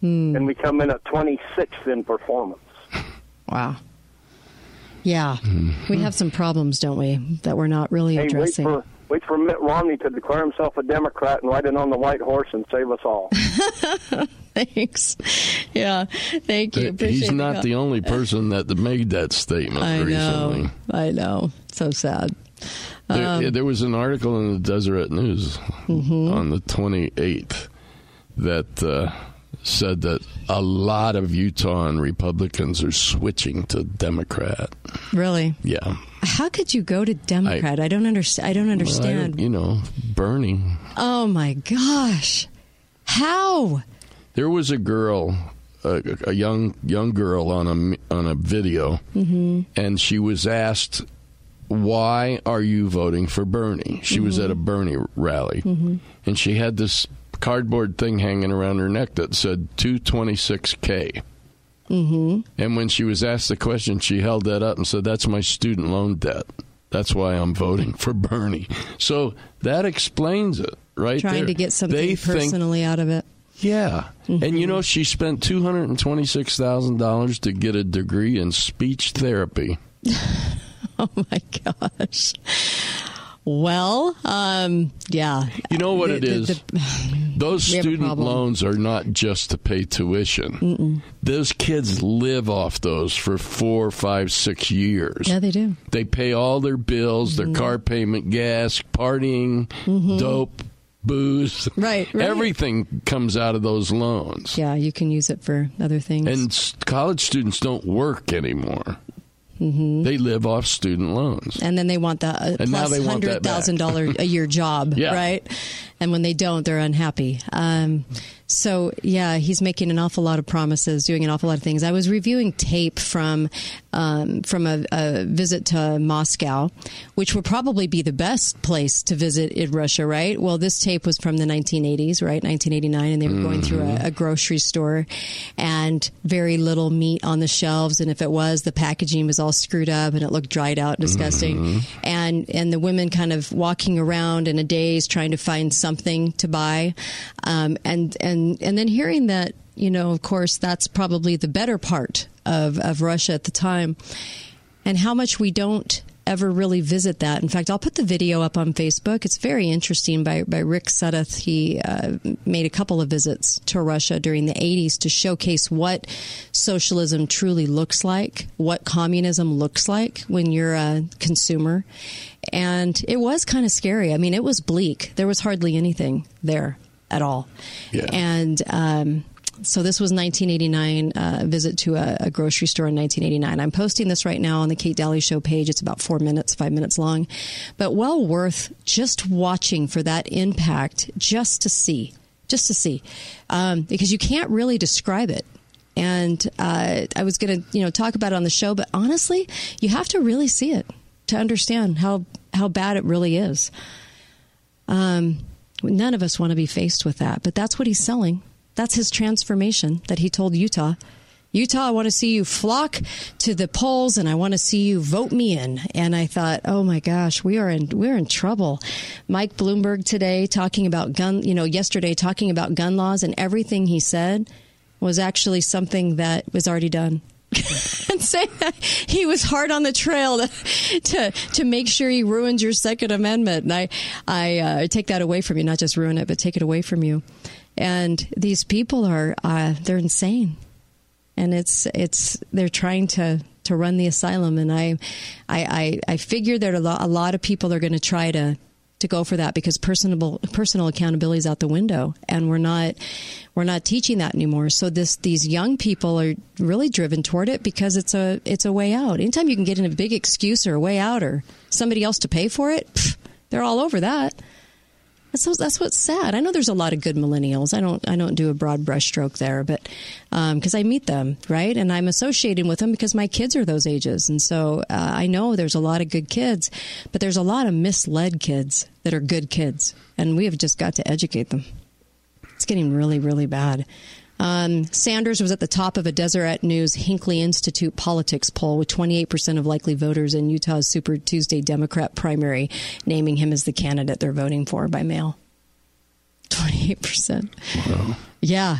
Hmm. and we come in at 26th in performance. Wow. Yeah, we have some problems, don't we, that we're not really Hey, wait addressing. for wait for Mitt Romney to declare himself a Democrat and ride in on the white horse and save us all. Thanks. Yeah, thank you. He's not the only person that made that statement I recently. know. I know. So sad. There, Um, there was an article in the Deseret News Mhm. on the 28th that uh, said that a lot of Utah and Republicans are switching to Democrat. Really? Yeah. How could you go to Democrat? I, don't understand. I don't Well, I understand. you know, Bernie. oh my gosh! How? There was a girl, a, a young young girl on a on a video, Mm-hmm. and she was asked, "Why are you voting for Bernie?" She was Mhm. at a Bernie rally, Mhm. and she had this cardboard thing hanging around her neck that said 226k. Mm-hmm. And when she was asked the question, she held that up and said, "That's my student loan debt. That's why I'm voting for Bernie." So that explains it, right? Trying there. to get something They think personally out of it. yeah. And Mm-hmm. you know, she spent $226,000 to get a degree in speech therapy. Oh my gosh. Well, um, yeah. You know what The- it the- the- Those we have a student loans are not just to pay tuition. Mm-mm. Those kids live off those for four, five, six years. Yeah, they do. They pay all their bills, their car payment, gas, partying, Mhm. dope, booze. Right, right. Everything comes out of those loans. Yeah, you can use it for other things. And college students don't work anymore. Mhm. They live off student loans. and then they want the uh, And now they want that hundred thousand dollar a year job, Yeah. right? And when they don't, they're unhappy. Um, so yeah, he's making an awful lot of promises, doing an awful lot of things. I was reviewing tape from um, from a, a visit to Moscow, which would probably be the best place to visit in Russia, right? Well, this tape was from the 1980s, right, 1989, and they were going through a, a grocery store, and very little meat on the shelves, and if it was, the packaging was all screwed up and it looked dried out, and disgusting, and and the women kind of walking around in a daze trying to find something to buy, um, and and and then hearing that you know, of course, that's probably the better part of of Russia at the time, and how much we don't ever really visit that. In fact, I'll put the video up on Facebook. It's very interesting by, by Rick Sudduth. He uh, made a couple of visits to Russia during the 80s to showcase what socialism truly looks like, what communism looks like when you're a consumer. And it was kind of scary. I mean, it was bleak. There was hardly anything there at all. Yeah. And, um, so this was 1989 uh, visit to a, a grocery store in 1989. I'm posting this right now on the Kate Dalley Show page. It's about four minutes, five minutes long, but well worth just watching for that impact, just to see, just to see, um, because you can't really describe it. And uh, I was going to, you know, talk about it on the show, but honestly, you have to really see it to understand how how bad it really is. Um, none of us want to be faced with that, but that's what he's selling. That's his transformation that he told Utah. Utah, I want to see you flock to the polls and I want to see you vote me in. And I thought, oh my gosh, we are in, we're in trouble. Mike Bloomberg today talking about gun, you know, yesterday talking about gun laws and everything he said was actually something that was already done. and say that he was hard on the trail to, to, to make sure he ruined your Second Amendment. And I I uh, take that away from you, not just ruin it, but take it away from you. And these people are uh, they're insane, and it's it's they're trying to to run the asylum. And I I I, I figure that a lot, a lot of people are going to try to to go for that because personal personal accountability is out the window. And we're not we're not teaching that anymore. So this these young people are really driven toward it because it's a it's a way out. Anytime you can get in a big excuse or a way out or somebody else to pay for it pff, they're all over that that's that's what's sad. I know there's a lot of good millennials. I don't I don't do a broad brushstroke there, but because um, I meet them right, and I'm associated with them because my kids are those ages, and so uh, I know there's a lot of good kids, but there's a lot of misled kids that are good kids, and we have just got to educate them. It's getting really really bad. Um, Sanders was at the top of a Deseret News Hinckley Institute politics poll with 28% of likely voters in Utah's Super Tuesday Democrat primary, naming him as the candidate they're voting for by mail. 28%. Wow. Yeah.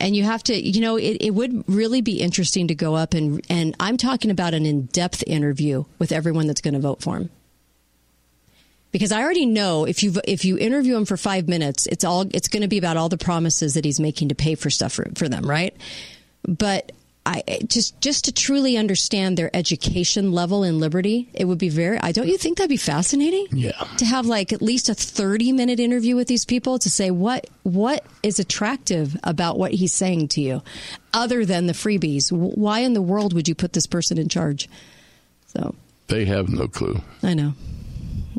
And you have to, you know, it, it would really be interesting to go up and, and I'm talking about an in depth interview with everyone that's going to vote for him because I already know if you if you interview him for five minutes, it's all it's going to be about all the promises that he's making to pay for stuff for, for them, right? But I just just to truly understand their education level in liberty, it would be very. I don't you think that'd be fascinating? Yeah. To have like at least a thirty minute interview with these people to say what what is attractive about what he's saying to you, other than the freebies. Why in the world would you put this person in charge? So they have no clue. I know.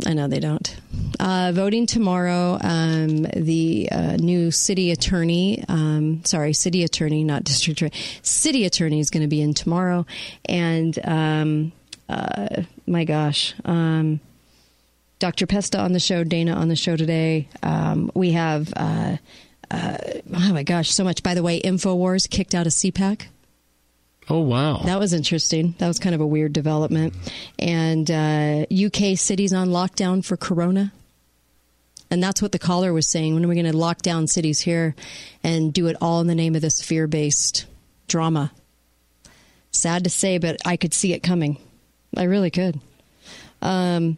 I know they don't. Uh, voting tomorrow, um, the uh, new city attorney, um, sorry, city attorney, not district attorney, city attorney is going to be in tomorrow. And um, uh, my gosh, um, Dr. Pesta on the show, Dana on the show today. Um, we have, uh, uh, oh my gosh, so much. By the way, InfoWars kicked out of CPAC. Oh, wow. That was interesting. That was kind of a weird development. And uh, UK cities on lockdown for corona. And that's what the caller was saying. When are we going to lock down cities here and do it all in the name of this fear based drama? Sad to say, but I could see it coming. I really could. Um,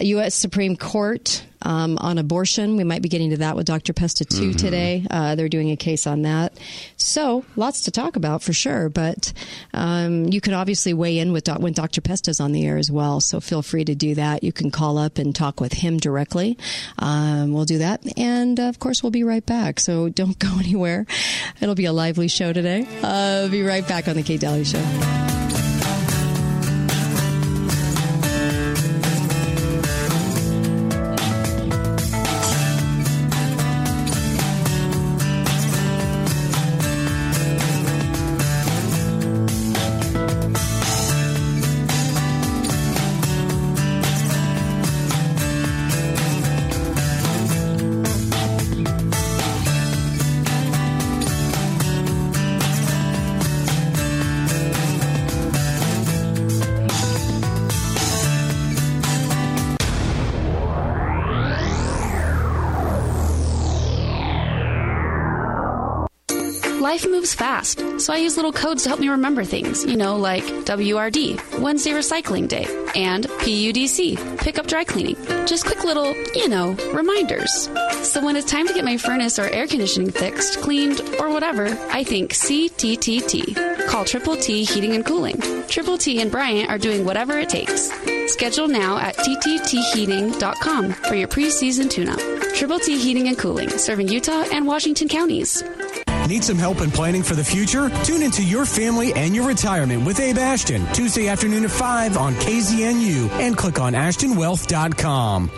U.S. Supreme Court um, on abortion. We might be getting to that with Dr. Pesta too mm-hmm. today. Uh, they're doing a case on that. So lots to talk about for sure. But um, you can obviously weigh in with do- when Dr. Pesta's on the air as well. So feel free to do that. You can call up and talk with him directly. Um, we'll do that, and uh, of course we'll be right back. So don't go anywhere. It'll be a lively show today. Uh, be right back on the Kate Dalley Show. Fast, so I use little codes to help me remember things, you know, like WRD, Wednesday Recycling Day, and PUDC, Pick Up Dry Cleaning. Just quick little, you know, reminders. So when it's time to get my furnace or air conditioning fixed, cleaned, or whatever, I think CTTT. Call Triple T Heating and Cooling. Triple T and Bryant are doing whatever it takes. Schedule now at tttheating.com for your pre-season tune-up. Triple T Heating and Cooling, serving Utah and Washington counties. Need some help in planning for the future? Tune into your family and your retirement with Abe Ashton, Tuesday afternoon at 5 on KZNU and click on AshtonWealth.com.